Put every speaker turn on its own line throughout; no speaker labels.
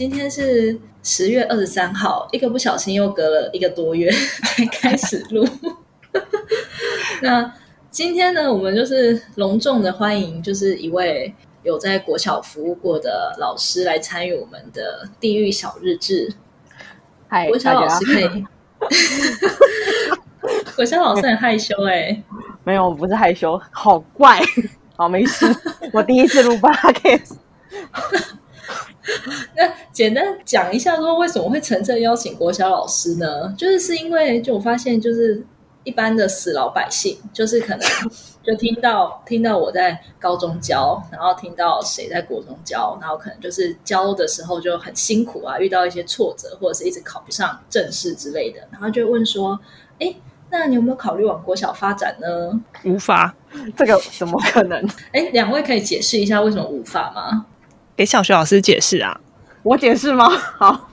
今天是十月二十三号，一个不小心又隔了一个多月 才开始录。那今天呢，我们就是隆重的欢迎，就是一位有在国小服务过的老师来参与我们的地狱小日志。
嗨，
国小老师可以，国小老师很害羞哎、
没有，我不是害羞，好怪。好，没事，我第一次录 podcast。
那简单讲一下，说为什么会诚挚邀请国小老师呢？就是是因为就我发现，就是一般的死老百姓，就是可能就听到听到我在高中教，然后听到谁在国中教，然后可能就是教的时候就很辛苦啊，遇到一些挫折，或者是一直考不上正式之类的，然后就会问说：“哎，那你有没有考虑往国小发展呢
无法
这个怎么可能？？”
哎，两位可以解释一下为什么无法吗？
给小学老师解释啊。
我解释吗？好，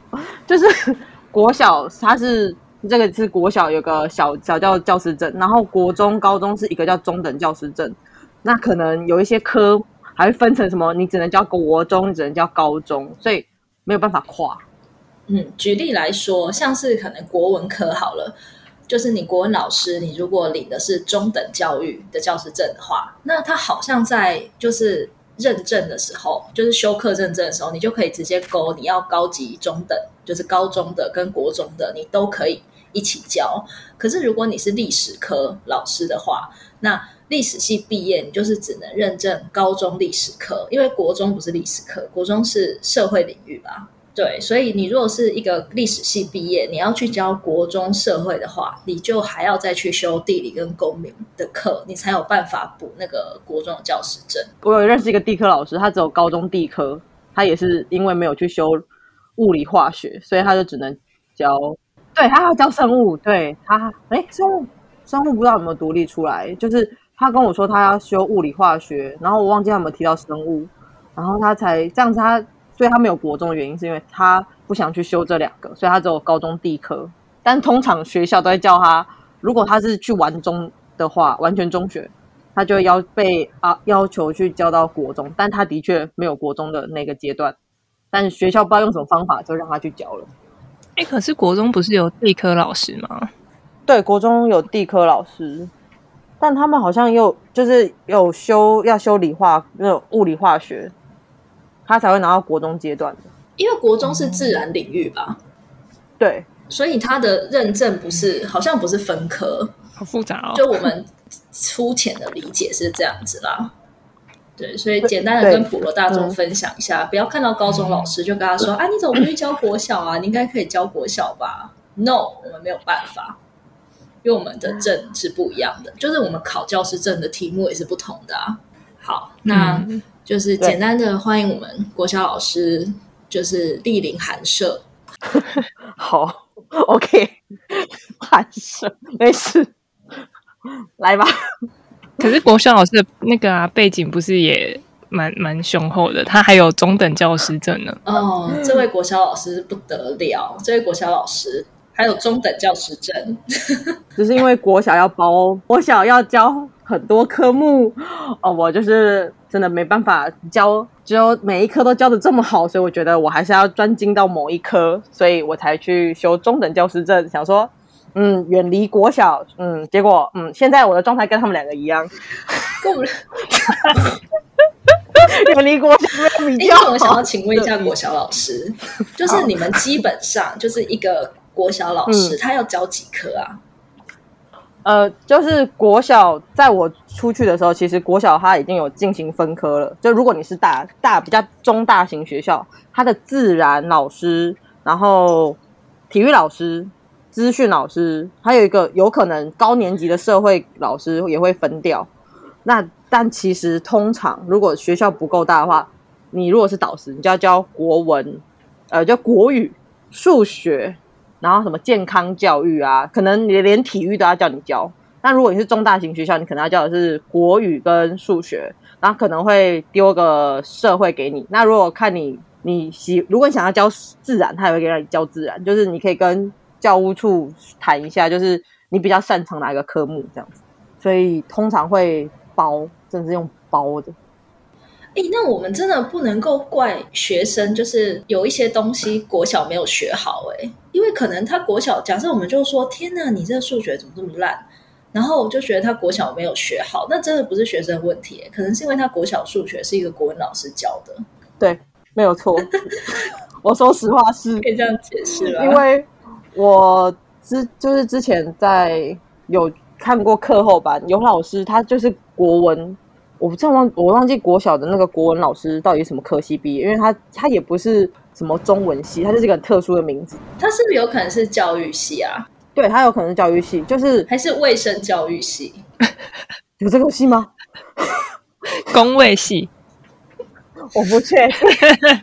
就是国小，它是这个是国小有个小小教教师证，然后国中、高中是一个叫中等教师证。那可能有一些科还会分成什么，你只能教国中，你只能教高中，所以没有办法跨。
嗯，举例来说，像是可能国文科好了，就是你国文老师，你如果领的是中等教育的教师证的话，那他好像在就是认证的时候，就是修课认证的时候，你就可以直接勾你要高级中等，就是高中的跟国中的，你都可以一起教。可是如果你是历史科老师的话，那历史系毕业，你就是只能认证高中历史科，因为国中不是历史课，国中是社会领域吧。对，所以你如果是一个历史系毕业，你要去教国中社会的话，你就还要再去修地理跟公民的课，你才有办法补那个国中的教师证。
我有认识一个地科老师，他只有高中地科，他也是因为没有去修物理化学，所以他就只能教。对他要教生物，对他哎，生物生物不知道有没有独立出来，就是他跟我说他要修物理化学，然后我忘记他有没有提到生物，然后他才这样子他，所以他没有国中的原因是因为他不想去修这两个，所以他只有高中地科。但通常学校都会叫他，如果他是去完中的话，完全中学，他就要被啊要求去教到国中，但他的确没有国中的那个阶段，但学校不知道用什么方法就让他去教了。
哎，可是国中不是有地科老师吗？
对，国中有地科老师，但他们好像又就是有修要修理化那种物理化学，他才会拿到国中阶段的。
因为国中是自然领域吧，
对，
所以他的认证不是好像不是分科，
好复杂哦。
就我们粗浅的理解是这样子啦。对，所以简单的跟普罗大众
嗯
分享一下，不要看到高中老师就跟他说：“啊，你怎么不去教国小啊？你应该可以教国小吧？”No，我们没有办法，因为我们的证是不一样的，就是我们考教师证的题目也是不同的啊。好，那
嗯
就是简单的欢迎我们国小老师，就是莅临寒舍。
好，OK，寒舍没事，来吧。
可是国小老师的那个啊背景不是也蛮蛮雄厚的，他还有中等教师证呢。
哦，这位国小老师不得了，这位国小老师还有中等教师证。
只是因为国小要包，国小要教很多科目，哦，我就是真的没办法教，只有每一科都教的这么好，所以我觉得我还是要专精到某一科，所以我才去修中等教师证，想说，嗯，远离国小，嗯，结果，嗯，现在我的状态跟他们两个一样，
跟我们，
远离国小
我想要
好。
请问一下国小老师，就是你们基本上就是一个国小老师，
嗯
他要教几科啊？
呃，就是国小，在我出去的时候，其实国小它已经有进行分科了。就如果你是大大比较中大型学校，它的自然老师，然后体育老师、资讯老师，还有一个有可能高年级的社会老师也会分掉。那但其实通常如果学校不够大的话，你如果是导师，你就要教国文，呃，就国语、数学，然后什么健康教育啊，可能你连体育都要叫你教。那如果你是中大型学校，你可能要教的是国语跟数学，然后可能会丢个社会给你。那如果看你你喜，如果你想要教自然，他也会给你教自然，就是你可以跟教务处谈一下，就是你比较擅长哪一个科目这样子。所以通常会包，真的是用包的。
哎，那我们真的不能够怪学生，就是有一些东西国小没有学好，哎，因为可能他国小，假设我们就说，天哪，你这个数学怎么这么烂？然后我就觉得他国小没有学好，那真的不是学生问题，可能是因为他国小数学是一个国文老师教的。
对，没有错。我说实话是
可以这样解释
因为我之就是之前在有看过课后班，有老师他就是国文，我不知道忘我忘记国小的那个国文老师到底什么科系毕业，因为他他也不是什么中文系，他就是一个很特殊的名字。
他是不是有可能是教育系啊？
对他有可能是教育系，就是
还是卫生教育系？
有这个系吗？
工卫系？
我不确定。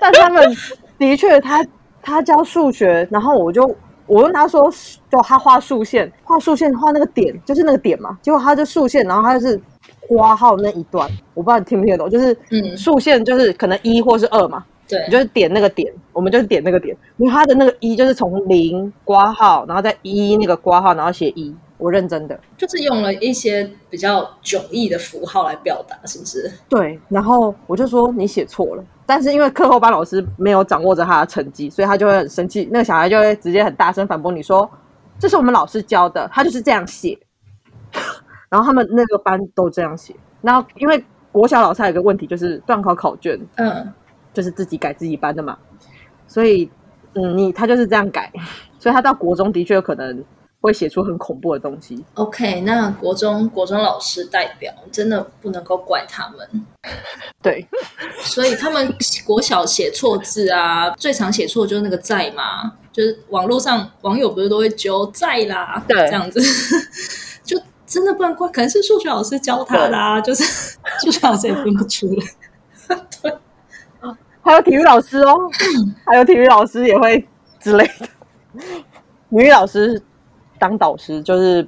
但他们的确，他他教数学，然后我就我问他说，就他画竖线，画竖线画那个点，就是那个点嘛。结果他就竖线，然后他就是刮号那一段，我不知道你听不听得懂，就是嗯，竖线就是可能一或是二嘛。
对，
你就是点那个点，我们就是点那个点。因为它的那个一就是从零挂号，然后再一那个挂号，然后写一。我认真的，
就是用了一些比较迥异的符号来表达，是不是？
对。然后我就说你写错了，但是因为课后班老师没有掌握着他的成绩，所以他就会很生气。那个小孩就会直接很大声反驳你说：“这是我们老师教的，他就是这样写。”然后他们那个班都这样写。然后因为国小老师有个问题，就是断考考卷，嗯。就是自己改自己班的嘛，所以，嗯，你他就是这样改，所以他到国中的确有可能会写出很恐怖的东西。
OK，那国中国中老师代表真的不能够怪他们，
对，
所以他们国小写错字啊，最常写错就是那个在嘛，就是网络上网友不是都会揪在啦，
对，
这样子，就真的不能怪，可能是数学老师教他的啊，就是 数学老师也分不出来，对。
还有体育老师哦，还有体育老师也会之类的。女老师当导师就是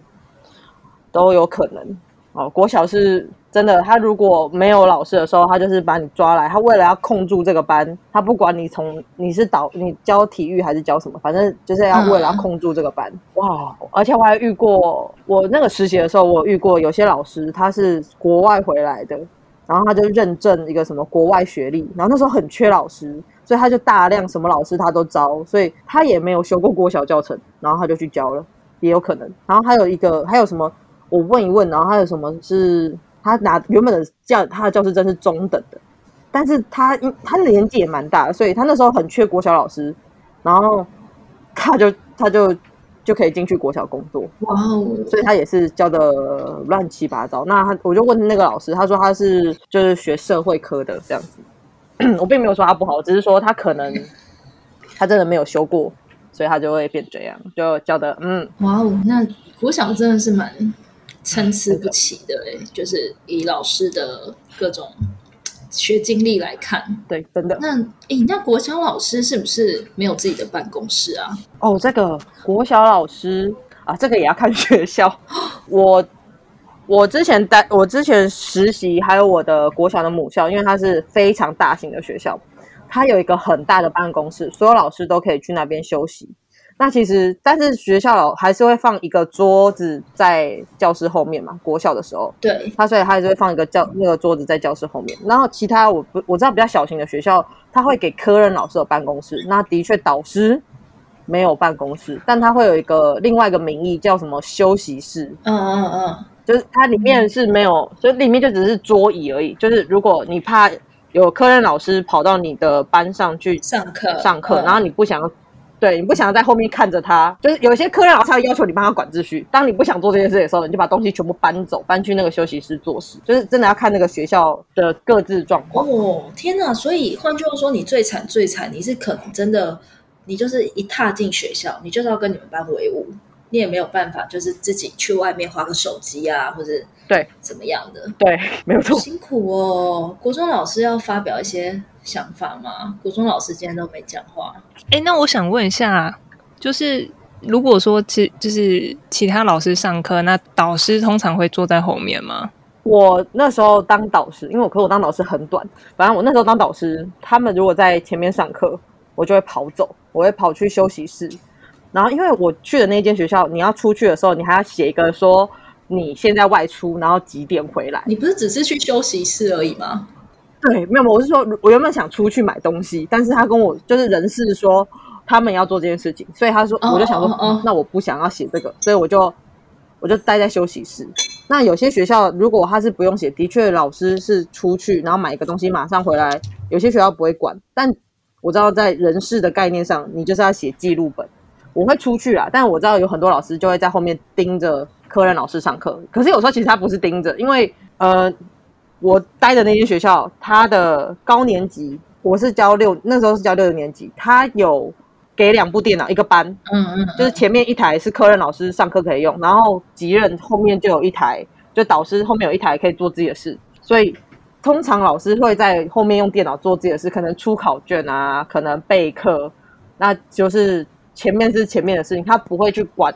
都有可能哦。国小是真的，他如果没有老师的时候，他就是把你抓来，他为了要控住这个班，他不管你从你是导你教体育还是教什么，反正就是要为了要控住这个班。哇！而且我还遇过，我那个实习的时候，我遇过有些老师他是国外回来的。然后他就认证一个什么国外学历，然后那时候很缺老师，所以他就大量什么老师他都招，所以他也没有修过国小教程，然后他就去教了，也有可能。然后还有一个还有什么，我问一问，然后他有什么是他拿原本的教他的教师证是中等的，但是他因他年纪也蛮大，所以他那时候很缺国小老师，然后他就他就。就可以进去国小工作，哇哦！所以他也是教的乱七八糟。那他我就问那个老师，他说他是就是学社会科的这样子。我并没有说他不好，只是说他可能 他真的没有修过，所以他就会变这样，就教的嗯。
哇哦，那国小真的是蛮参差不齐的哎，就是以老师的各种。学经历来看，
对，真的。
那诶，那国小老师是不是没有自己的办公室啊？
哦，这个国小老师啊，这个也要看 学校。我我之前待，我之前实习，还有我的国小的母校，因为它是非常大型的学校，它有一个很大的办公室，所有老师都可以去那边休息。那其实，但是学校还是会放一个桌子在教室后面嘛。国小的时候，
对，
他所以他还是会放一个教那个桌子在教室后面。然后其他我不我知道比较小型的学校，他会给科任老师有办公室。那的确导师没有办公室，但他会有一个另外一个名义叫什么休息室。嗯嗯嗯，就是它里面是没有，所以里面就只是桌椅而已。就是如果你怕有科任老师跑到你的班上去
上课
上课，然后你不想。对你不想在后面看着他，就是有些科任老师会要求你帮他管秩序。当你不想做这件事的时候，你就把东西全部搬走，搬去那个休息室做事。就是真的要看那个学校的各自状况。
哦，天哪！所以换句话说，你最惨最惨，你是可能真的，你就是一踏进学校，你就是要跟你们班为伍。你也没有办法，就是自己去外面划个手机啊，或者
对
怎么样的？
对，没有错。
辛苦哦，国中老师要发表一些想法吗？国中老师今天都没讲话。
哎，那我想问一下，就是如果说其就是其他老师上课，那导师通常会坐在后面吗？
我那时候当导师，因为我可我当导师很短，反正我那时候当导师，他们如果在前面上课，我就会跑走，我会跑去休息室。然后，因为我去的那间学校，你要出去的时候，你还要写一个说你现在外出，然后几点回来。
你不是只是去休息室而已吗？
对，没有，我是说，我原本想出去买东西，但是他跟我就是人事说他们要做这件事情，所以他说，
哦
我就想说，
哦哦
那我不想要写这个，所以我就我就待在休息室。那有些学校如果他是不用写，的确老师是出去然后买一个东西马上回来，有些学校不会管，但我知道在人事的概念上，你就是要写记录本。我会出去啊，但我知道有很多老师就会在后面盯着科任老师上课。可是有时候其实他不是盯着，因为呃，我待的那间学校，他的高年级我是教六，那时候是教六年级，他有给两部电脑一个班，
嗯嗯，
就是前面一台是科任老师上课可以用，然后级任后面就有一台，就导师后面有一台可以做自己的事，所以通常老师会在后面用电脑做自己的事，可能出考卷啊，可能备课，那就是前面是前面的事情，他不会去管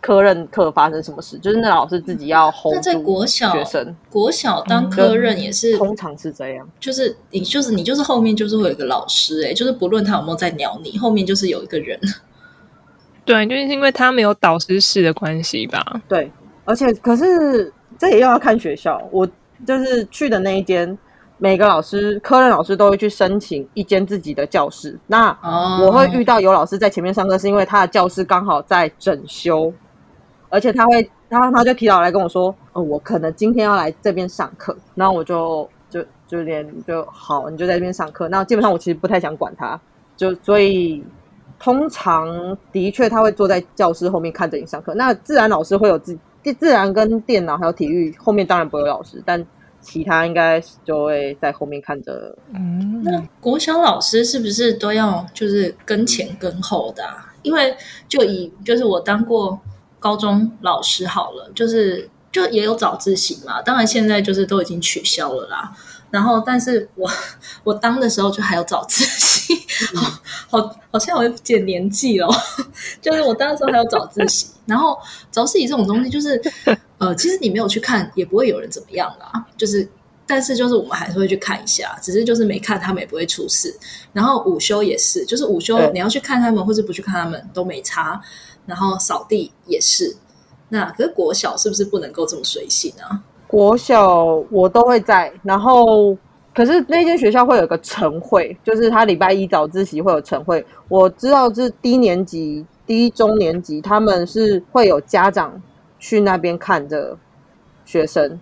科任课发生什么事，就是那老师自己要 hold
那在
住
国小
学生，
国小当科任也是，
通常是这样。
就是你就是你就是后面就是会有一个老师哎、就是不论他有没有在鸟你，后面就是有一个人。
对，就是因为他没有导师室的关系吧。
对，而且可是这也要看学校。我就是去的那一间，每个老师、科任老师都会去申请一间自己的教室。那
哦
我会遇到有老师在前面上课，是因为他的教室刚好在整修，而且他会，然后他就提早来跟我说，哦，我可能今天要来这边上课，然后我就就就连就好，你就在这边上课。那基本上我其实不太想管他，就所以通常的确他会坐在教室后面看着你上课。那自然老师会有自自然跟电脑还有体育后面当然不会有老师，但其他应该就会在后面看着。
嗯，
那国小老师是不是都要就是跟前跟后的、啊？因为就以就是我当过高中老师好了，就是就也有早自习嘛，当然现在就是都已经取消了啦。然后，但是我 我当的时候就还有早自习，好好好像我有点年纪了，就是我当的时候还有早自习。然后早自习这种东西，就是呃，其实你没有去看，也不会有人怎么样啦。就是，但是就是我们还是会去看一下，只是就是没看他们也不会出事。然后午休也是，就是午休你要去看他们，或是不去看他们都没差。然后扫地也是。那可是国小是不是不能够这么随性啊？
国小我都会在，然后可是那间学校会有个晨会，就是他礼拜一早自习会有晨会。我知道是低年级、低中年级，他们是会有家长去那边看着学生。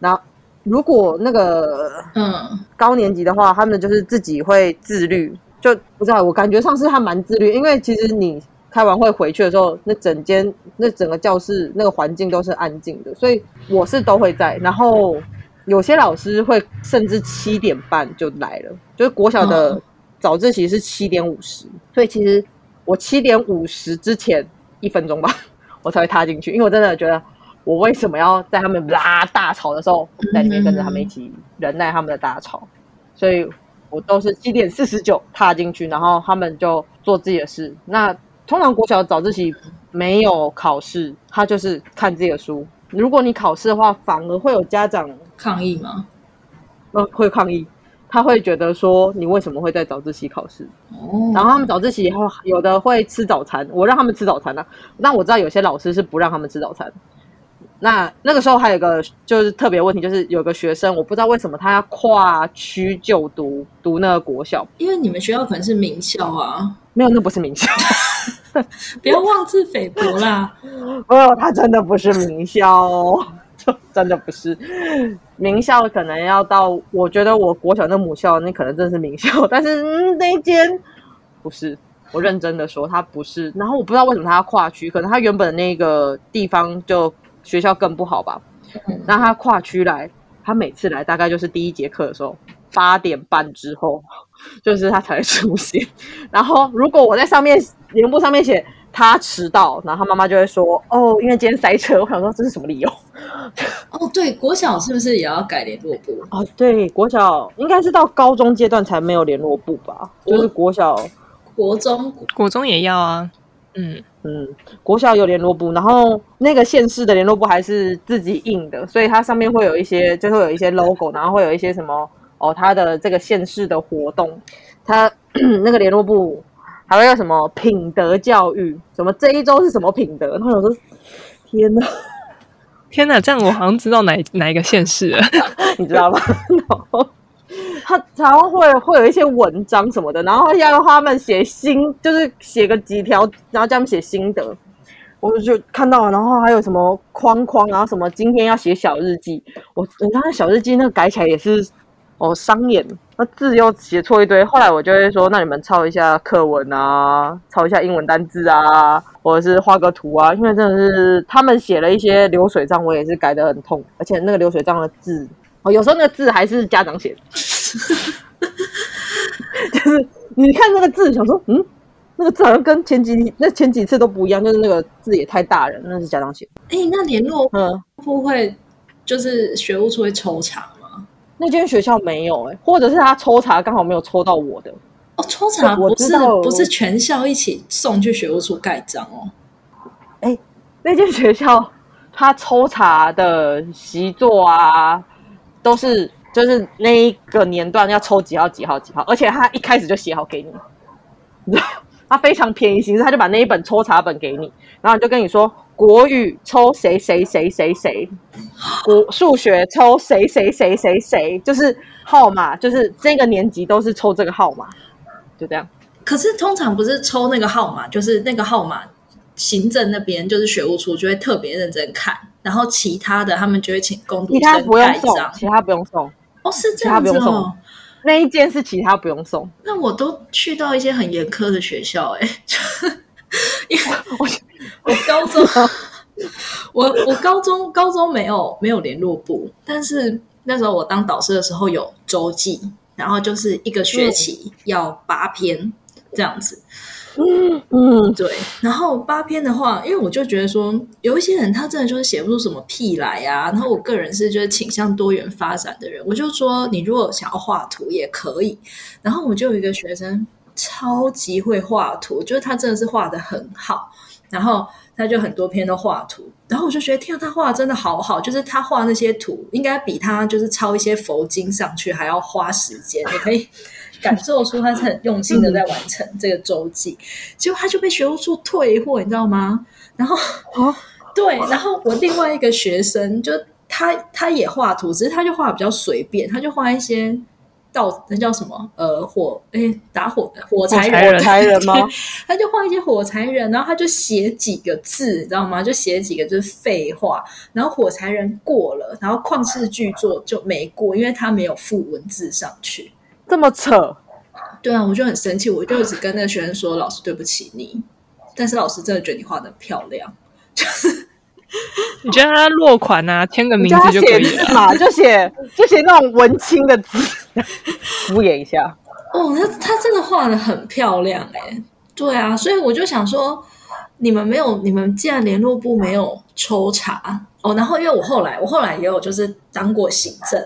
然后如果那个
嗯，
高年级的话，他们就是自己会自律，就不知道我感觉上是他蛮自律，因为其实你开完会回去的时候，那整间那整个教室那个环境都是安静的，所以我是都会在。然后有些老师会甚至七点半就来了，就是国小的
嗯
早自习是七点五十，所以其实我七点五十之前一分钟吧，我才会踏进去，因为我真的觉得。我为什么要在他们啦大吵的时候，在里面跟着他们一起忍耐他们的大吵？所以我都是七点四十九踏进去，然后他们就做自己的事。那通常国小早自习没有考试，他就是看自己的书。如果你考试的话，反而会有家长
抗议吗？
呃会抗议，他会觉得说你为什么会在早自习考试？
哦，
然后他们早自习以后有的会吃早餐，我让他们吃早餐啊。那我知道有些老师是不让他们吃早餐。那那个时候还有一个就是特别问题，就是有个学生，我不知道为什么他要跨区就读读那个国小，
因为你们学校可能是名校啊，
没有，那不是名校，
不要妄自菲薄啦。
哦，他真的不是名校哦，就真的不是名校，可能要到我觉得我国小那母校，那可能真的是名校，但是、嗯、那一间不是。我认真的说，他不是。然后我不知道为什么他要跨区，可能他原本那个地方就学校更不好吧。
嗯
那他跨区来，他每次来大概就是第一节课的时候，八点半之后，就是他才会出现。然后如果我在上面联络簿上面写他迟到，然后他妈妈就会说：“哦，因为今天塞车。”我想说这是什么理由？
哦，对，国小是不是也要改联络部？
哦，对，国小应该是到高中阶段才没有联络部吧？就是国小，
国中
国中也要啊。嗯，
嗯，国小有联络部，然后那个县市的联络部还是自己印的，所以它上面会有一些，就会有一些 logo，然后会有一些什么哦，他的这个县市的活动，他 那个联络部还会有什么品德教育，什么这一周是什么品德，然后我说天哪，
天哪，这样我好像知道哪哪一个县市了。
你知道吗？然后他常常会会有一些文章什么的，然后要他们写心，就是写个几条，然后叫他们写心得。我就看到了，然后还有什么框框啊，什么今天要写小日记。我你看小日记那个改起来也是哦商演，那字又写错一堆。后来我就会说，那你们抄一下课文啊，抄一下英文单字啊，或者是画个图啊，因为真的是他们写了一些流水账，我也是改得很痛，而且那个流水账的字，哦，有时候那个字还是家长写的，就是你看那个字，想说嗯。那个字好像跟前几那前几次都不一样，就是那个字也太大了，那是家长写。
哎，那联络嗯不会就是学务处会抽查吗？
那间学校没有哎，或者是他抽查刚好没有抽到我的
哦。抽查不是不是全校一起送去学务处盖章哦。
哎，那间学校他抽查的习作啊，都是就是那一个年段要抽几号几号几号，而且他一开始就写好给你，你知道。他非常便宜形式，他就把那一本抽查本给你，然后就跟你说国语抽谁谁谁谁谁，国数学抽谁谁谁谁谁，就是号码，就是这个年级都是抽这个号码，就这样。
可是通常不是抽那个号码，就是那个号码，行政那边就是学务处就会特别认真看，然后其他的他们就会请工读生盖章，
其他不用送。
哦，是这样子哦。
那一件是其他不用送，
那我都去到一些很严苛的学校哎，因为我我高中我我高中高中没有没有联络部，但是那时候我当导师的时候有周记，然后就是一个学期要八篇这样子。嗯嗯，对。然后八篇的话，因为我就觉得说，有一些人他真的就是写不出什么屁来啊。然后我个人是就是倾向多元发展的人，我就说你如果想要画图也可以。然后我就有一个学生超级会画图，就是他真的是画的很好。然后他就很多篇都画图，然后我就觉得天啊，他画的真的好好，就是他画那些图应该比他就是抄一些佛经上去还要花时间，你可以。感受出他是很用心的在完成这个周记，结果他就被学务处退货，你知道吗？然后哦，对，然后我另外一个学生就他他也画图，只是他就画的比较随便，他就画一些道那叫什么呃火哎打火火柴
人柴人吗？
他就画一些火柴人，然后他就写几个字，你知道吗？就写几个就是废话，然后火柴人过了，然后旷世巨作就没过，因为他没有附文字上去。
这么扯，
对啊，我就很生气，我就一直跟那个学生说：“老师对不起你。”但是老师真的觉得你画的漂亮，就是
你觉得他落款啊，签个名字就可以了
嘛？就写就写那种文青的字，敷衍一下。
哦，他他真的画的很漂亮哎，对啊，所以我就想说，你们没有，你们既然联络部没有抽查哦，然后因为我后来我后来也有就是当过行政。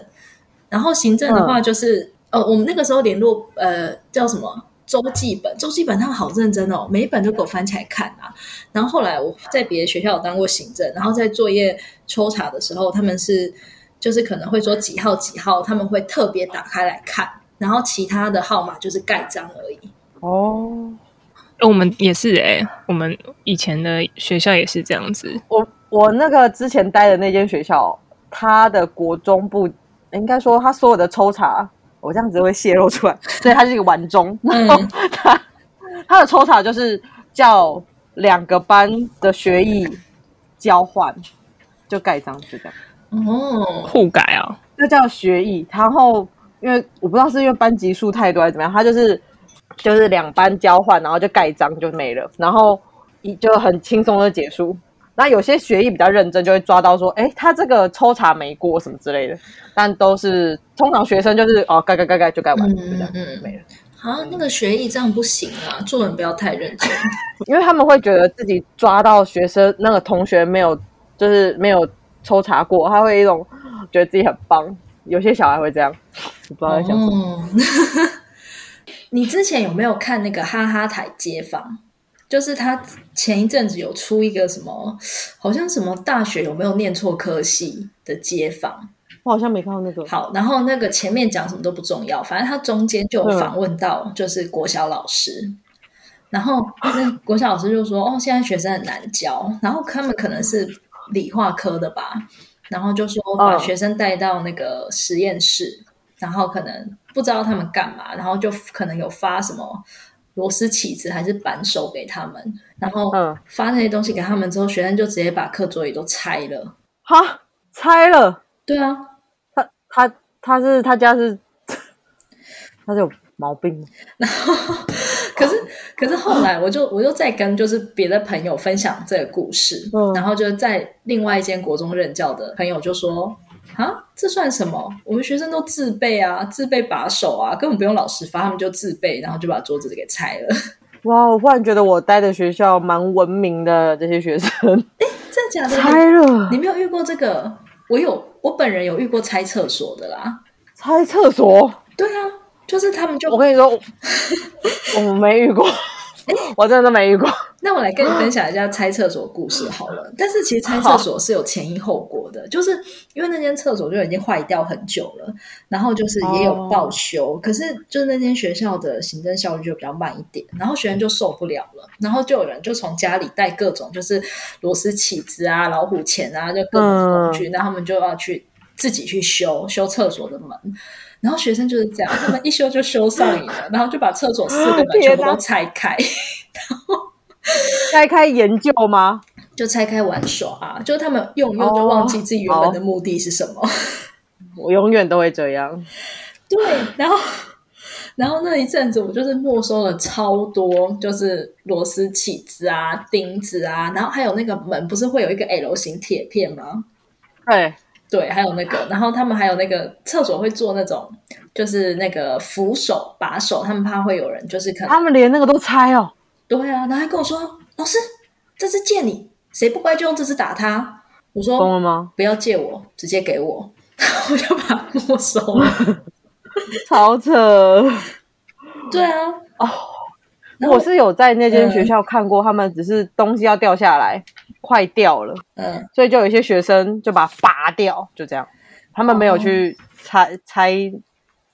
然后行政的话就是，呃，我们那个时候联络，呃，叫什么周记本？周记本他们好认真哦，每一本都给我翻起来看啊。然后后来我在别的学校有当过行政，然后在作业抽查的时候，他们是就是可能会说几号几号，他们会特别打开来看，然后其他的号码就是盖章而已。
哦，
我们也是哎，我们以前的学校也是这样子。
我我那个之前待的那间学校，它的国中部。应该说，他所有的抽查，我这样子会泄露出来，所以他是一个玩中。然后他他的抽查就是叫两个班的学艺交换，就盖章，就这样。
哦，
互改啊，
那叫学艺。然后因为我不知道是因为班级数太多还是怎么样，他就是就是两班交换，然后就盖章就没了，然后一就很轻松的结束。那有些学艺比较认真，就会抓到说，哎，他这个抽查没过什么之类的。但都是通常学生就是哦，盖盖盖盖就盖完，就这样没了。
啊，那个学艺这样不行啊，做人不要太认真，
因为他们会觉得自己抓到学生那个同学没有，就是没有抽查过，他会一种觉得自己很棒。有些小孩会这样，我不知道在想什么。
你之前有没有看那个哈哈台街访？就是他前一阵子有出一个什么，好像什么大学有没有念错科系的街访，
我好像没看到那个。
好，然后那个前面讲什么都不重要，反正他中间就访问到就是国小老师，然后那国小老师就说：“哦，现在学生很难教，然后他们可能是理化科的吧，然后就说把学生带到那个实验室，然后可能不知道他们干嘛，然后就可能有发什么螺丝起子还是扳手给他们，然后
嗯
发那些东西给他们之后，学生就直接把课桌椅都拆了。
哈，拆了。
对啊，
他他他是他家是 他是有毛病吗？
可是，可是后来我就我就在跟就是别的朋友分享这个故事，
嗯
然后就在另外一间国中任教的朋友就说：“啊，这算什么？我们学生都自备啊，自备把手啊，根本不用老师发，他们就自备，然后就把桌子给拆了。
哇，我忽然觉得我待的学校蛮文明的，这些学生 哎
真的假的？
拆了
你没有遇过这个？我有，我本人有遇过拆厕所的啦。
拆厕所。
对啊，就是他们就
我跟你说，我 我没遇过，我真的没遇过。
那我来跟你分享一下拆厕所故事好了。但是其实拆厕所是有前因后果的，就是因为那间厕所就已经坏掉很久了，然后就是也有报修，可是就是那间学校的行政效率就比较慢一点，然后学生就受不了了，然后就有人就从家里带各种就是螺丝起子啊、老虎钳啊，就各种工具，那、他们就要去自己去修修厕所的门。然后学生就是这样，他们一修就修上瘾了，然后就把厕所四个门 全部都拆开。
然后拆开研究吗？
就拆开玩耍啊，就是他们用用就忘记自己原本的目的是什么。
我永远都会这样。
对，然后然后那一阵子我就是没收了超多，就是螺丝起子啊、钉子啊，然后还有那个门不是会有一个 L 型铁片吗？
对，
对，还有那个，然后他们还有那个厕所会做那种，就是那个扶手把手，他们怕会有人就是可能
他们连那个都拆哦。
对啊，然后还跟我说：“老师，这次借你，谁不乖就用这次打他。”我说：“
疯了吗？
不要借我，直接给我。”我就把它没收了。
超扯！
对啊，
哦，我是有在那间学校看过，他们只是东西要掉下来，快掉了，
嗯，
所以就有一些学生就把它拔掉，就这样。他们没有去拆拆，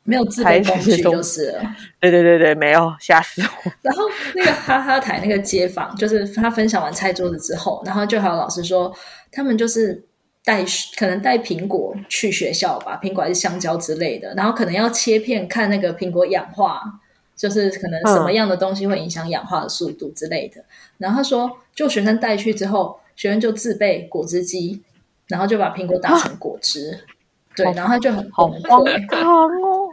没有自备工具
才这些东
就是了。
对对对对，没有，吓死我！
然后那个哈哈台那个街坊，就是他分享完拆桌子之后，然后就还有老师说，他们就是带可能带苹果去学校吧，苹果还是香蕉之类的，然后可能要切片看那个苹果氧化，就是可能什么样的东西会影响氧化的速度之类的。然后他说，就学生带去之后，学生就自备果汁机，然后就把苹果打成果汁。对，然后他就很
好
崩
荒
溃。
唐哦！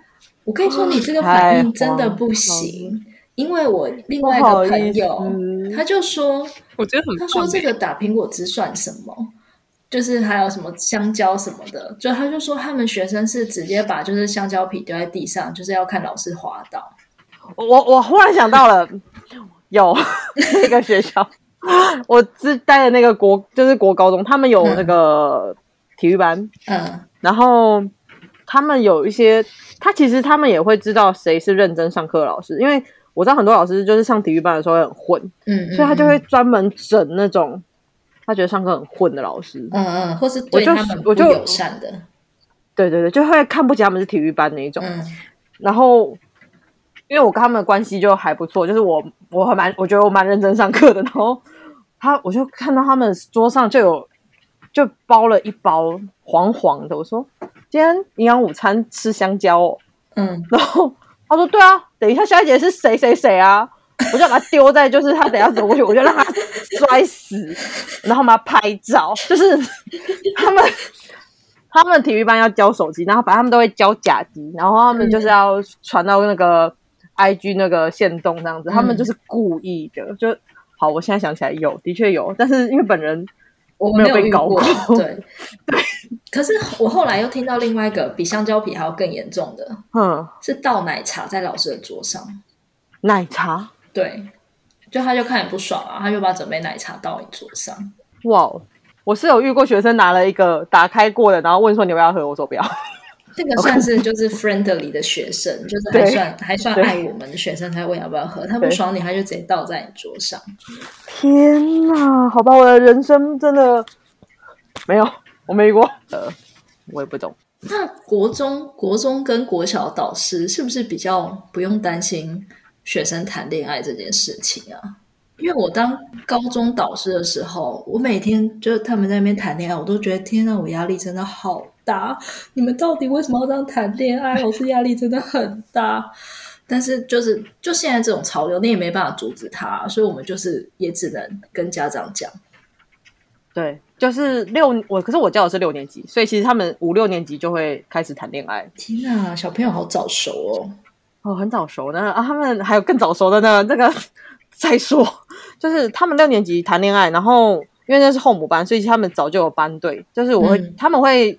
我跟你说，你这个反应真的不行，因为我另外一个朋友他就说，
我觉得很
他说这个打苹果汁算什么？就是还有什么香蕉什么的，就他就说他们学生是直接把就是香蕉皮丢在地上，就是要看老师滑倒。
我我忽然想到了，有 那个学校，我只待的那个国就是国高中，他们有那个体育班，
嗯
然后他们有一些，他其实他们也会知道谁是认真上课的老师，因为我知道很多老师就是上体育班的时候会很混，
嗯，嗯
所以他就会专门整那种他觉得上课很混的老师。
嗯嗯，或是
我就
对他们不
我就
友善的，
对对对，就会看不起他们是体育班那一种。
嗯
然后因为我跟他们的关系就还不错，就是我我还蛮我觉得我蛮认真上课的，然后他我就看到他们桌上就有就包了一包黄黄的，我说今天营养午餐吃香蕉哦，
嗯。
然后他说对啊，等一下下一节是谁谁谁啊。我就把它丢在，就是他等一下走过去，我就让他摔死，然后我们拍照，就是他们他们体育班要交手机，然后反正他们都会交假机，然后他们就是要传到那个 IG 那个线动这样子，他们就是故意的，就好。我现在想起来有，的确有，但是因为本人
我
没有被搞过，
对 对。可是我后来又听到另外一个比香蕉皮还要更严重的，
嗯，
是倒奶茶在老师的桌上。
奶茶，
对，就他就看你不爽啊，他就把整杯奶茶倒你桌上。
哇哦，我是有遇过学生拿了一个打开过的，然后问说你要不要喝，我说不要。
这个算是就是 friendly 的学生，就是还算还算爱我们的学生才问要不要喝，他不爽你，他就直接倒在你桌上。
天哪，好吧，我的人生真的没有，我没遇过，呃，我也不懂。
那国中、国中跟国小导师是不是比较不用担心学生谈恋爱这件事情啊？因为我当高中导师的时候，我每天就是他们在那边谈恋爱，我都觉得天呐，我压力真的好大。你们到底为什么要这样谈恋爱？老师压力真的很大。但是就是就现在这种潮流，你也没办法阻止他，所以我们就是也只能跟家长讲。
对，就是六我，可是我教的是六年级，所以其实他们五六年级就会开始谈恋爱。
天哪，小朋友好早熟哦！
哦，很早熟呢啊，他们还有更早熟的呢。这个再说，就是他们六年级谈恋爱，然后因为那是后母班，所以他们早就有班队。就是我会，
嗯
他们会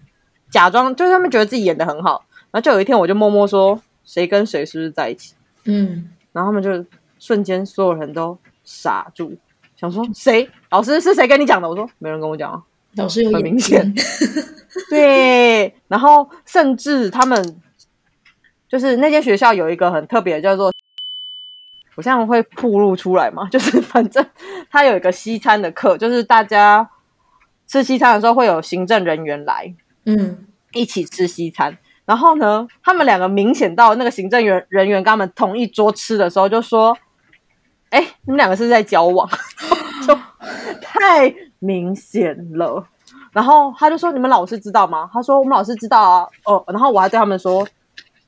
假装，就是他们觉得自己演的很好，然后就有一天我就默默说谁跟谁是不是在一起，
嗯，
然后他们就瞬间所有人都傻住，想说谁？老师是谁跟你讲的？我说没人跟我讲啊。
老师有
很明显。对，然后甚至他们就是那间学校有一个很特别的，叫做我现在会铺露出来嘛，就是反正他有一个西餐的课，就是大家吃西餐的时候会有行政人员来
嗯，
一起吃西餐。然后呢，他们两个明显到那个行政员人员跟他们同一桌吃的时候，就说：“哎，你们两个是不是在交往？” 就太明显了。然后他就说：“你们老师知道吗？”他说：“我们老师知道啊。”哦，然后我还对他们说：“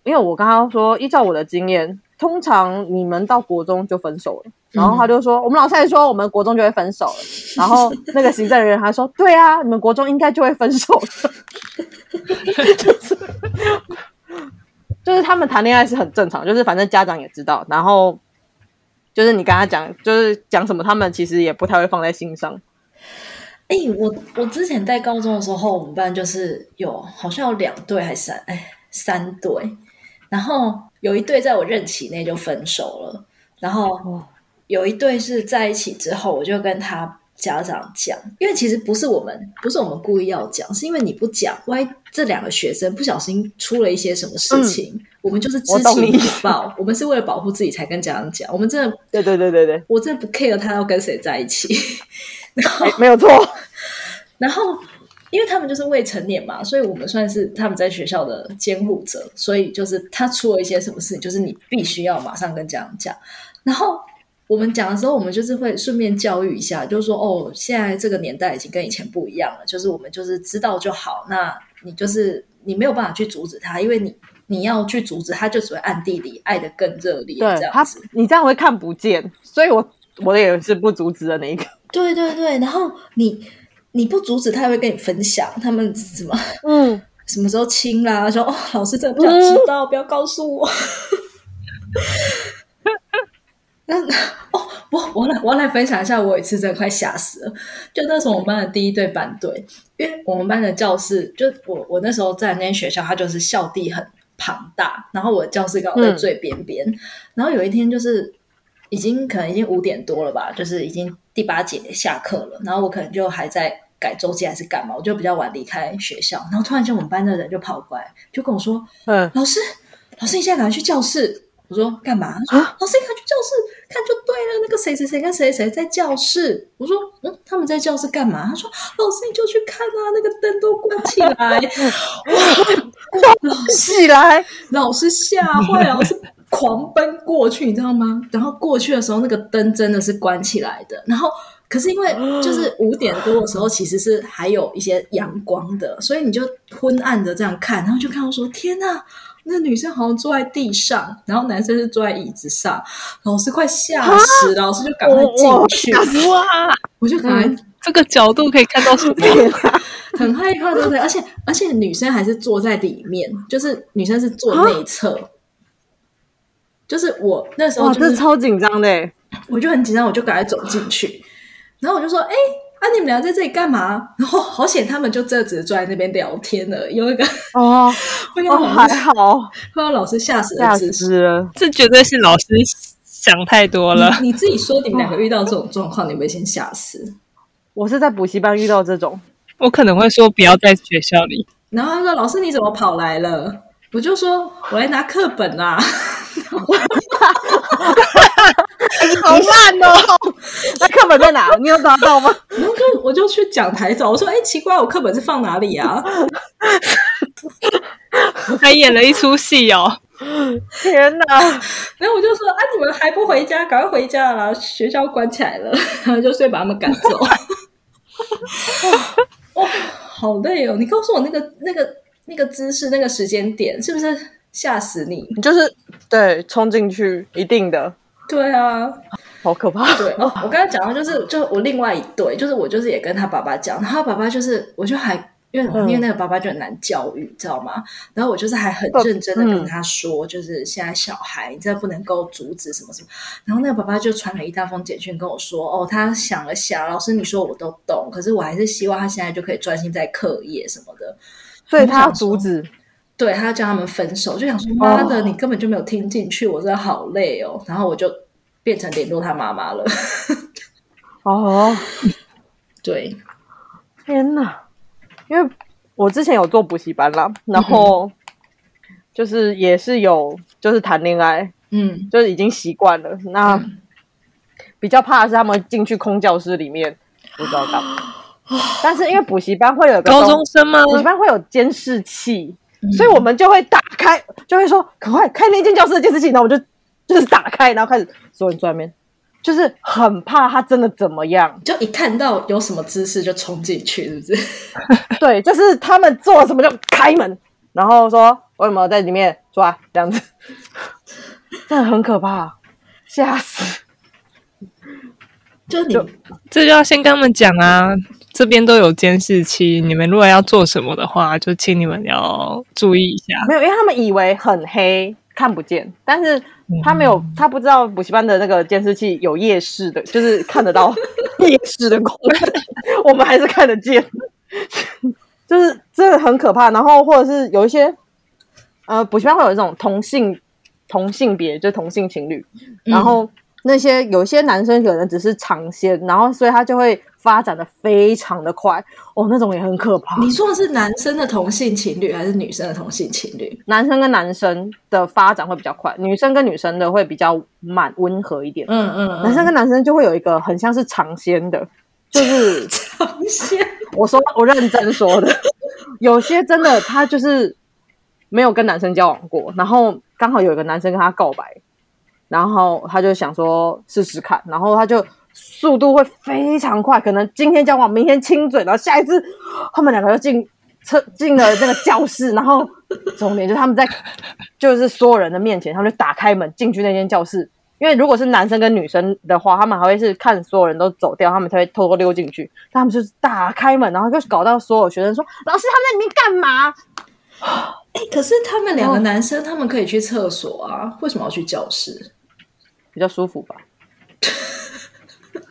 因为我刚刚说，依照我的经验，通常你们到国中就分手了。”然后他就说：“我们老师还说我们国中就会分手了。”然后那个行政人员还说：“对啊，你们国中应该就会分手了。”就是就是他们谈恋爱是很正常，就是反正家长也知道，然后就是你跟他讲，就是讲什么，他们其实也不太会放在心上。
哎、我我之前在高中的时候，我们班就是有好像有两对还是三哎三对，然后有一对在我任期内就分手了，然后
哦
有一对是在一起之后，我就跟他家长讲，因为其实不是我们不是我们故意要讲，是因为你不讲，万一这两个学生不小心出了一些什么事情，我们就是知情不报，我们是为了保护自己才跟家长讲，我们真的
对对对对对，
我真的不 care 他要跟谁在一起，然后
没没有错。
然后，因为他们就是未成年嘛，所以我们算是他们在学校的监护者，所以就是他出了一些什么事情，就是你必须要马上跟家长讲。然后我们讲的时候，我们就是会顺便教育一下，就是说哦，现在这个年代已经跟以前不一样了，就是我们就是知道就好。那你就是你没有办法去阻止他，因为你你要去阻止他，就只会暗地里爱的更热烈，
对他
这样子。，
你这样会看不见，所以我我也是不阻止的那一个。
对对对，然后你你不阻止他，也会跟你分享他们怎么。
嗯，
什么时候亲啦？说哦，老师真的不想知道，不要告诉我。那哦，我我来我来分享一下，我有一次真的快吓死了。就那时候我们班的第一对班队，因为我们班的教室，就我我那时候在那间学校，它就是校地很庞大，然后我的教室刚好在最边边。然后有一天就是已经可能已经五点多了吧，就是已经第八节下课了，然后我可能就还在改周记还是干嘛，我就比较晚离开学校，然后突然间我们班的人就跑过来，就跟我说
嗯，
老师，老师，你现在赶快去教室。我说干嘛？他说老师，你赶快去教室看就对了。那个谁谁谁跟谁谁在教室。我说嗯，他们在教室干嘛？他说老师你就去看啊，那个灯都关起来。
起来，
老师吓坏，老师狂奔过去，你知道吗？然后过去的时候，那个灯真的是关起来的。然后可是因为 就是五点多的时候，其实是还有一些阳光的，所以你就昏暗的这样看，然后就看到说天呐！那女生好像坐在地上，然后男生是坐在椅子上，老师快吓死了，老师就赶快进去，
哇，
我就赶快
这个角度可以看到什么？
天 啊
很害怕，对不对？而且而且女生还是坐在里面，就是女生是坐内侧，就是我那时候是
这超紧张的欸。
我就很紧张，我就赶快走进去，然后我就说：“哎、啊，你们俩在这里干嘛？”然后好险，他们就这只坐在那边聊天了，有一个
哦
会
哦，
让老师
还好，
会让老师吓死的
吓
姿势。
死了。
这绝对是老师想太多了。
你你自己说，你们两个遇到这种状况，你会先吓死。
我是在补习班遇到这种，
我可能会说不要在学校里。
然后他说：“老师，你怎么跑来了？”我就说：“我来拿课本啦。
好烂哦！那课本在哪？你有找到吗？”
然后就我就去讲台找，我说：“哎、奇怪，我课本是放哪里啊
还演了一出戏哦，
天哪！？”
然后我就说：“啊，你们还不回家？赶快回家啦！学校关起来了。”然后就所以把他们赶走。哇，好累哦！你告诉我那个那个那个姿势、那个时间点，是不是吓死你？
你就是对冲进去，一定的，
对啊，
好可怕。
对哦，我刚才讲到就是，就我另外一对，就是我就是也跟他爸爸讲，然后他爸爸就是，我就还因为、
嗯
因为那个爸爸就很难教育，知道吗？然后我就是还很认真的跟他说，就是现在小孩你真的不能够阻止什么什么。然后那个爸爸就传了一大封简讯跟我说，哦，他想了想，老师你说我都懂，可是我还是希望他现在就可以专心在课业什么的。
所以他要阻止，
对他要叫他们分手，就想说妈的，
哦
你根本就没有听进去，我真的好累哦。然后我就变成联络他妈妈了。
哦，
对，
天哪！因为我之前有做补习班啦，然后就是也是有就是谈恋爱，
嗯，
就是已经习惯了。那比较怕的是他们进去空教室里面不知道干嘛。但是因为补习班会有个
高中生吗？
补习班会有监视器，所以我们就会打开，就会说赶快开那间教室的监视器，然后我就就是打开，然后开始所有人坐在那边，就是很怕他真的怎么样。
就一看到有什么姿势就冲进去，是不是？
对，就是他们做什么就开门，然后说为什么在里面出来这样子，真的很可怕，吓死。
就你
就
这就要先跟他们讲啊，这边都有监视器，你们如果要做什么的话，就请你们要注意一下。
没有，因为他们以为很黑看不见，但是他没有，他不知道补习班的那个监视器有夜视的，就是看得到 夜视的功能，我们还是看得见，就是真的很可怕。然后或者是有一些呃补习班会有这种同性同性别，就是同性情侣，然后那些有些男生可能只是尝鲜，然后所以他就会发展的非常的快，哦，那种也很可怕。
你说的是男生的同性情侣还是女生的同性情侣？
男生跟男生的发展会比较快，女生跟女生的会比较慢温和一点。
嗯嗯嗯，
男生跟男生就会有一个很像是尝鲜的，就是
尝鲜，
我说我认真说的，有些真的他就是没有跟男生交往过，然后刚好有一个男生跟他告白，然后他就想说试试看，然后他就速度会非常快，可能今天交往，明天亲嘴，然后下一次他们两个就进车进了这个教室，然后重点就是他们在就是所有人的面前，他们就打开门进去那间教室。因为如果是男生跟女生的话，他们还会是看。所有人都走掉，他们才会偷偷溜进去。他们就是打开门，然后就搞到所有学生说：“老师，他们在里面干嘛
哎、可是他们两个男生，他们可以去厕所啊，为什么要去教室？？”
比较舒服吧？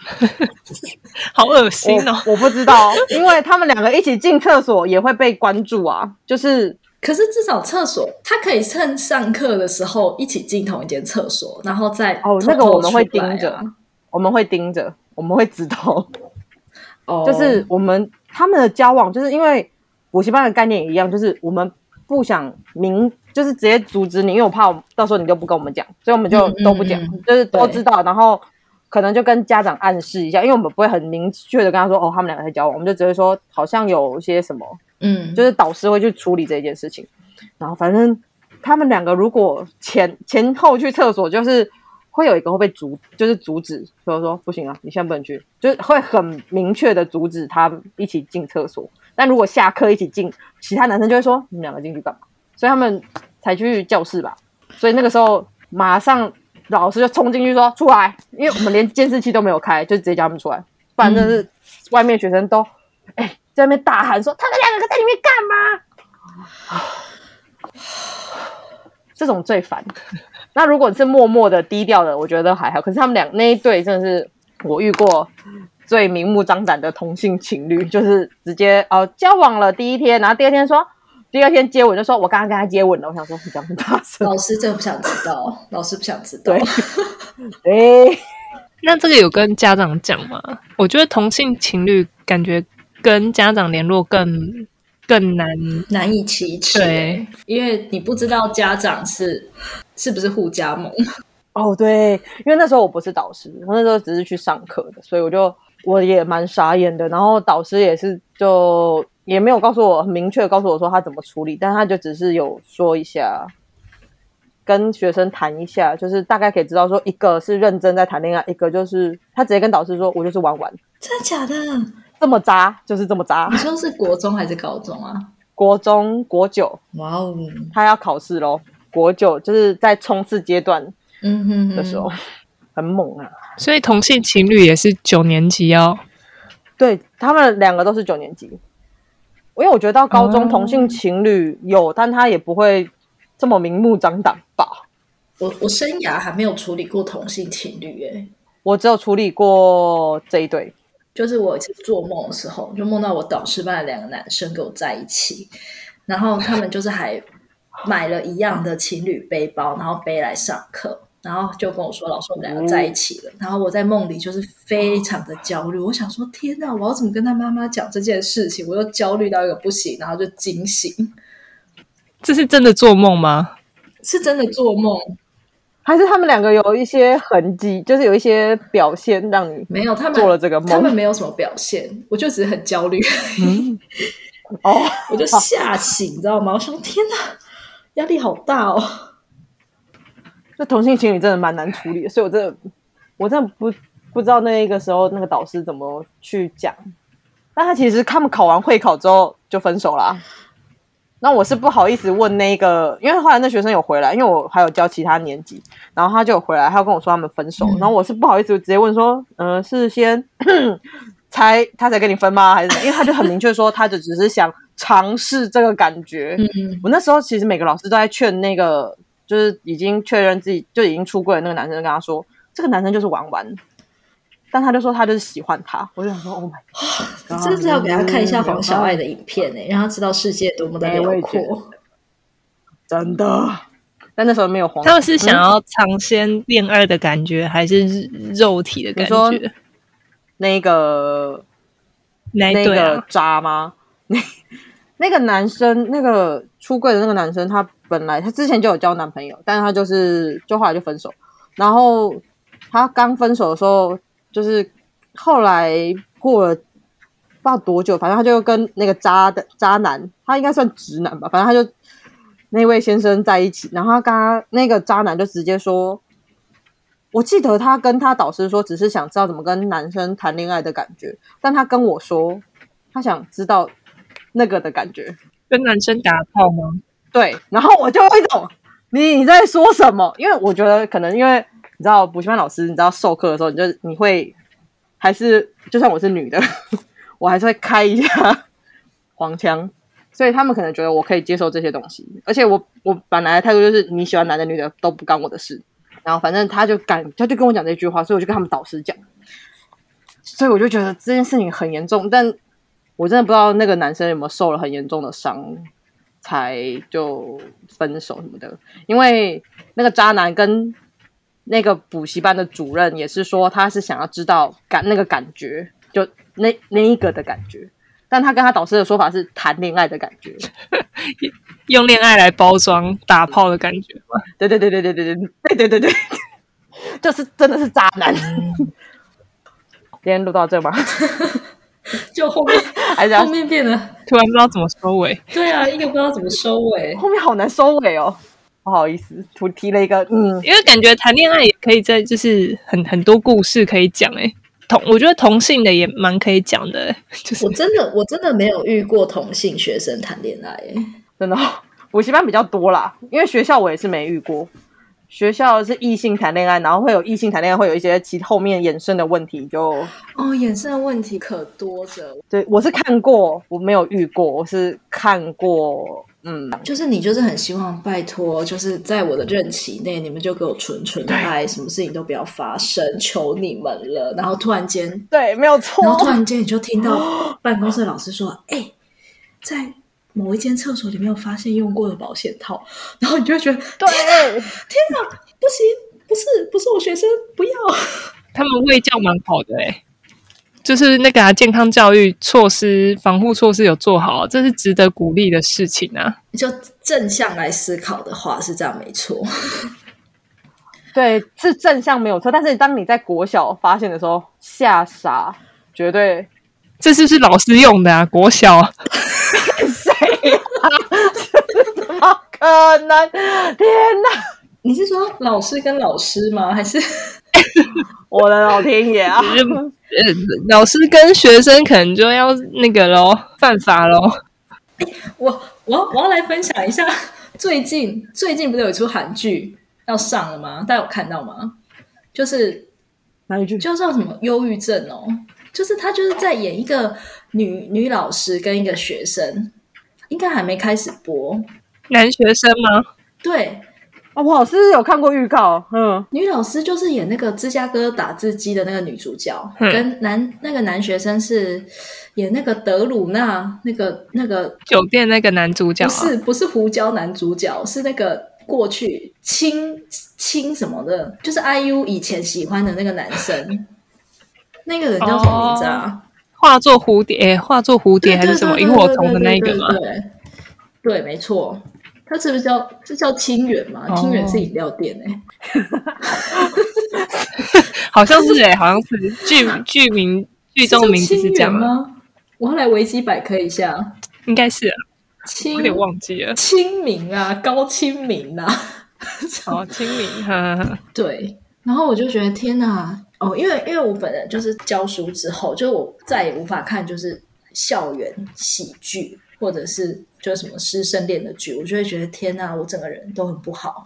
好恶心哦！
我我不知道，因为他们两个一起进厕所也会被关注啊。就是
可是至少厕所，他可以趁上课的时候一起进同一间厕所，然后再
哦，
偷
那个我们会盯着
啊，
我们会盯着，我们会知道。
哦，
就是我们他们的交往，就是因为补习班的概念也一样，就是我们不想明，就是直接阻止你，因为我怕我到时候你就不跟我们讲，所以我们就都不讲，
嗯。
就是都知道，然后可能就跟家长暗示一下，因为我们不会很明确的跟他说，哦，他们两个在交往，我们就只会说好像有些什么，
嗯，
就是导师会去处理这件事情，然后反正他们两个如果前前后去厕所，就是会有一个会被阻，就是阻止，所以说不行啊，你现在不能去，就是会很明确的阻止他一起进厕所。但如果下课一起进，其他男生就会说你们两个进去干嘛？所以他们才去教室吧。所以那个时候马上老师就冲进去说出来，因为我们连监视器都没有开，就直接叫他们出来，不然真的是外面学生都哎、在那边大喊说他们两个在里面干嘛？这种最烦。那如果是默默的、低调的，我觉得还好。可是他们俩那一对真的是我遇过最明目张胆的同性情侣，就是直接哦交往了第一天，然后第二天说，第二天接吻就说我刚刚跟他接吻了。我想说你讲很大声，
老师真的不想知道，老师不想知道。
对 哎，
那这个有跟家长讲吗？我觉得同性情侣感觉跟家长联络更更难。
难以启齿，
对，
因为你不知道家长是是不是互加盟，
哦对，因为那时候我不是导师，我那时候只是去上课的，所以我就我也蛮傻眼的。然后导师也是就也没有告诉我很明确告诉我说他怎么处理，但他就只是有说一下，跟学生谈一下，就是大概可以知道说一个是认真在谈恋爱，一个就是他直接跟导师说我就是玩玩，
真的假的？
这么渣就是这么渣
你。说 是国中还是高中啊？
国中国九，
哇哦，
他要考试喽。国九就是在冲刺阶段
嗯哼哼
的时候，很猛啊。
所以同性情侣也是九年级哦
对他们两个都是九年级，因为我觉得到高中
哦
同性情侣有，但他也不会这么明目张胆吧。
我我生涯还没有处理过同性情侣，诶，
我只有处理过这一对，
就是我有一次做梦的时候，就梦到我导师班的两个男生跟我在一起，然后他们就是还买了一样的情侣背包，然后背来上课，然后就跟我说老师我们两个在一起了，然后我在梦里就是非常的焦虑，我想说天哪，我要怎么跟他妈妈讲这件事情？我又焦虑到一个不行，然后就惊醒，
这是真的做梦吗？
是真的做梦，
还是他们两个有一些痕迹，就是有一些表现让你
没有他们
做了这个梦
他们没有什么表现，我就只是很焦虑。
哦。
我就吓醒，你知道吗？我想天哪，压力好大哦。
这同性情侣真的蛮难处理的，所以我真的我真的不不知道那个时候那个导师怎么去讲。但他其实他们考完会考之后就分手啦。那我是不好意思问那个，因为后来那学生有回来，因为我还有教其他年级，然后他就有回来，他有跟我说他们分手，然后我是不好意思直接问说，呃，是先 才他才跟你分吗？还是因为他就很明确说，他就只是想尝试这个感觉。
嗯，
我那时候其实每个老师都在劝那个，就是已经确认自己就已经出柜的那个男生，跟他说，这个男生就是玩玩，但他就说他就是喜欢他，我就想说，Oh my god，
真是要给他看一下黄小爱的影片呢，让他知道世界多么的辽阔。
真的，但那时候没有黄，
他们是想要尝鲜恋爱的感觉，还是肉体的感觉？
那个那个
啊，
渣吗？那 那个男生，那个出柜的那个男生，他本来他之前就有交男朋友，但是他就是就后来就分手。然后他刚分手的时候，就是后来过了不知道多久，反正他就跟那个渣的渣男，他应该算直男吧，反正他就那位先生在一起，然后他跟他那个渣男就直接说。我记得他跟他导师说，只是想知道怎么跟男生谈恋爱的感觉，但他跟我说，他想知道那个的感觉。
跟男生打炮吗？
对，然后我就有一种你你在说什么？因为我觉得可能因为你知道补习班老师，你知道授课的时候，你就你会还是就算我是女的，我还是会开一下 黄腔，所以他们可能觉得我可以接受这些东西，而且我我本来的态度就是你喜欢男的女的都不干我的事，然后反正他就敢他就跟我讲这句话，所以我就跟他们导师讲，所以我就觉得这件事情很严重，但我真的不知道那个男生有没有受了很严重的伤。才就分手什么的，因为那个渣男跟那个补习班的主任也是说，他是想要知道感那个感觉，就那那一个的感觉，但他跟他导师的说法是谈恋爱的感觉。
用恋爱来包装打炮的感觉吗？
对对对对对对对对对对对，就是真的是渣男。今天录到这吗？
就后面 后面变得
突然不知道怎么收尾。
对啊，一个不知道怎么收尾。
后面好难收尾哦，不好意思，突提了一个嗯，
因为感觉谈恋爱也可以在，就是很很多故事可以讲诶。同我觉得同性的也蛮可以讲的诶，就是
我真的我真的没有遇过同性学生谈恋爱耶，
真的哦补习班比较多啦，因为学校我也是没遇过。学校是异性谈恋爱，然后会有异性谈恋爱，会有一些其后面衍生的问题就，
哦，衍生的问题可多着。
对我是看过，我没有遇过，我是看过，嗯，
就是你就是很希望拜托，就是在我的任期内，你们就给我纯纯的爱，什么事情都不要发生，求你们了。然后突然间，
对，没有错
然。后突然间你就听到办公室老师说：“ 哎、在某一间厕所里面有发现用过的保险套。”然后你就会觉得
对，
天哪，不行，不是不是我学生，不要。
他们卫教蛮好的诶，就是那个、啊、健康教育措施、防护措施有做好，这是值得鼓励的事情啊。
就正向来思考的话是这样，没错。
对，是正向没有错，但是当你在国小发现的时候，吓傻，绝对
这是不是老师用的啊？国小
怎么可能？天哪！
你是说老师跟老师吗？还是
我的老天爷啊！
呃，老师跟学生可能就要那个喽，犯法咯。
我我要我要来分享一下，最近最近不是有一出韩剧要上了吗？大家有看到吗？就是
哪一句？
就叫什么忧郁症哦，就是他就是在演一个女女老师跟一个学生，应该还没开始播。
男学生吗？
对，
哦，我好像有看过预告，嗯，
女老师就是演那个芝加哥打字机的那个女主角，
嗯
跟男那个男学生是演那个德鲁纳那个那个
酒店那个男主角、
不
啊，
是不是胡椒男主角，是那个过去青青什么的，就是 IU 以前喜欢的那个男生，那个人叫什么名字啊？
化作蝴蝶，诶化作蝴蝶还是什么萤火虫的那个吗？
对没错。它是不是叫这叫清远嘛？
哦
清远是饮料店哎、
好像是诶、好像是剧剧名剧中的名字是这样吗？
我后来维基百科一下，
应该是、有点忘记了。
清明啊，高清明啊，
哦，清明，呵呵呵
对。然后我就觉得天哪，哦，因为因为我本人就是教书之后，就是我再也无法看就是校园喜剧或者是就是什么师生恋的剧，我就会觉得天哪，我整个人都很不好。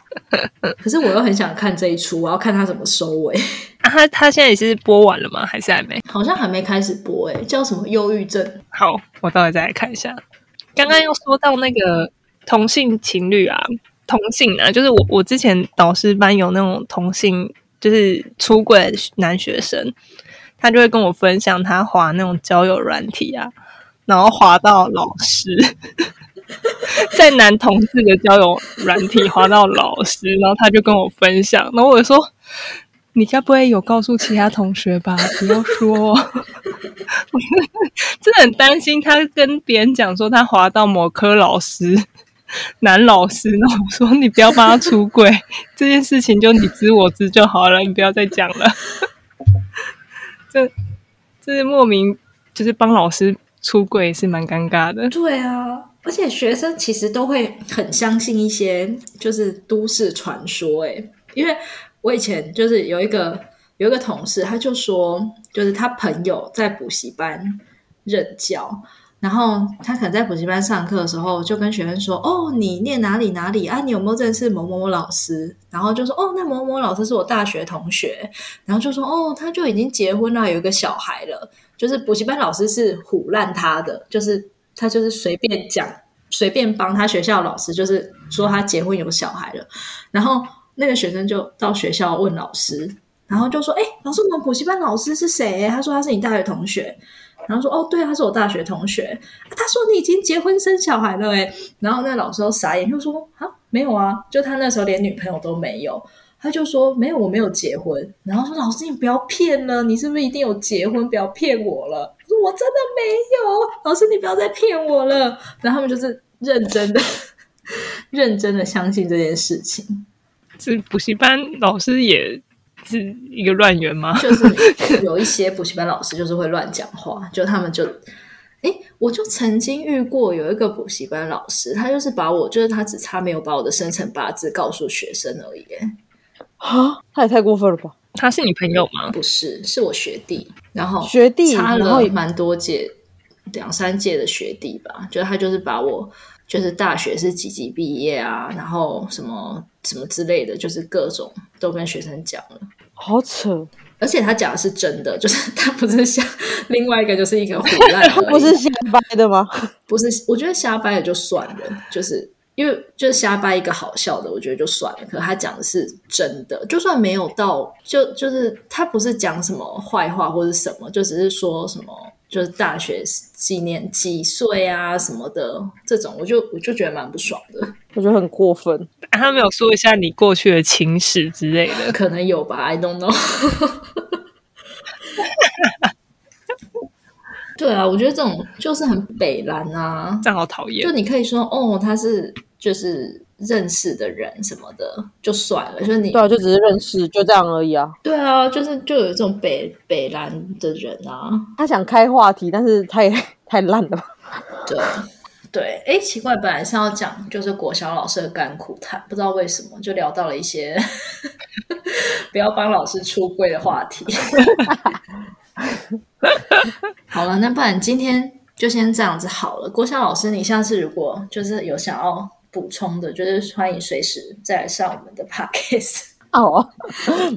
可是我又很想看这一出，我要看他怎么收尾。
啊，他他现在也是播完了吗？还是还没？
好像还没开始播、诶，叫什么忧郁症？
好，我到底再来看一下。刚刚又说到那个同性情侣啊，同性啊，就是我我之前导师班有那种同性，就是出轨男学生，他就会跟我分享他滑那种交友软体啊，然后滑到老师，在男同事的交友软体滑到老师，然后他就跟我分享，然后我就说。你该不会有告诉其他同学吧？不要说，真的很担心他跟别人讲说他滑到某科老师 男老师，然后我说你不要帮他出柜，这件事情就你知我知就好了，你不要再讲了。这这是莫名就是帮老师出柜是蛮尴尬的。
对啊，而且学生其实都会很相信一些就是都市传说，诶，因为我以前就是有一个有一个同事，他就说，就是他朋友在补习班任教。然后他可能在补习班上课的时候，就跟学生说：“哦，你念哪里哪里啊？你有没有认识某某某老师？”然后就说：“哦，那某某老师是我大学同学。”然后就说：“哦，他就已经结婚了，有一个小孩了。”就是补习班老师是唬烂他的，就是他就是随便讲，随便帮他学校老师，就是说他结婚有小孩了。然后那个学生就到学校问老师，然后就说：“哎，老师，我们补习班老师是谁？”他说他是你大学同学。然后说：“哦，对，他是我大学同学。他说你已经结婚生小孩了，哎。”然后那老师都傻眼，就说：“啊，没有啊，就他那时候连女朋友都没有。”他就说：“没有，我没有结婚。”然后说：“老师，你不要骗了，你是不是一定有结婚？不要骗我了。”我说：“我真的没有，老师，你不要再骗我了。”然后他们就是认真的、认真的相信这件事情，
是补习班老师也是一个乱源吗？
就是有一些补习班老师就是会乱讲话，就他们就。哎，我就曾经遇过有一个补习班老师，他就是把我，就是他只差没有把我的生辰八字告诉学生而已。诶
啊，他也太过分了吧！
他是你朋友吗？
不是，是我学弟，然后
学弟
差
然后也
了蛮多届，两三届的学弟吧。就是他就是把我，就是大学是几级毕业啊，然后什么什么之类的，就是各种都跟学生讲了。
好扯，
而且他讲的是真的，就是 他不是像另外一个就是一个胡乱
不是瞎掰的吗？
不是，我觉得瞎掰也就算了，就是因为就是瞎掰一个好笑的，我觉得就算了。可他讲的是真的，就算没有到，就就是他不是讲什么坏话或者什么，就只是说什么就是大学几年几岁啊什么的这种，我就我就觉得蛮不爽的。
我觉得很过分。
啊他没有说一下你过去的情史之类的。
可能有吧，I don't know。对啊，我觉得这种就是很北蓝啊，
这样好讨厌
就。你可以说哦，他是就是认识的人什么的，就算了。就是你
对啊，就只是认识，就这样而已啊。
对啊，就是就有这种北北蓝的人啊。
他想开话题，但是他也 太烂了吧。
对对，哎，奇怪，本来是要讲就是国小老师的甘苦谈，不知道为什么就聊到了一些 不要帮老师出柜的话题。好了，那不然今天就先这样子好了。郭晓老师，你下次如果就是有想要补充的，就是欢迎随时再来上我们的 podcast。
哦，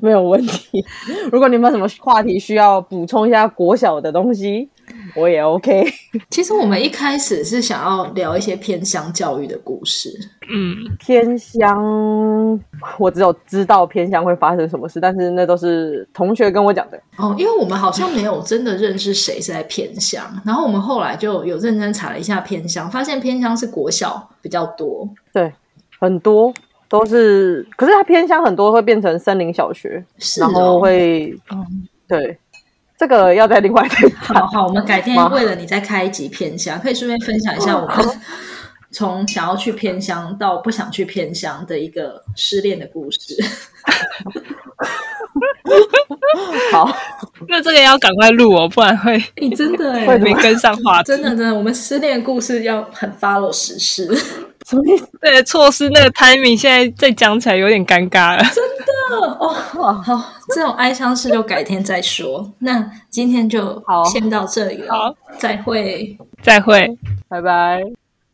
没有问题。如果你们有什么话题需要补充一下国小的东西，我也 OK。
其实我们一开始是想要聊一些偏乡教育的故事。
嗯，
偏乡，我只有知道偏乡会发生什么事，但是那都是同学跟我讲的。
哦，因为我们好像没有真的认识谁是在偏乡，然后我们后来就有认真查了一下偏乡，发现偏乡是国小比较多。
对，很多都是，可是它偏乡很多会变成森林小学，
是
然后
哦，
会，
嗯
对，这个要在另外再谈。
好好，我们改天
吗
为了你再开一集偏乡，可以顺便分享一下我们从想要去偏乡到不想去偏乡的一个失恋的故事。
好，
那这个要赶快录哦，不然会
你真的哎
会
没跟上话题。
真的真的，我们失恋故事要很 follow 时事。
什么意思？
对，错失那个 timing，现在再讲起来有点尴尬了。
真的哦，好，这种哀伤事就改天再说。那今天就
好
先到这里了，
好，
再会。
再会。
拜拜。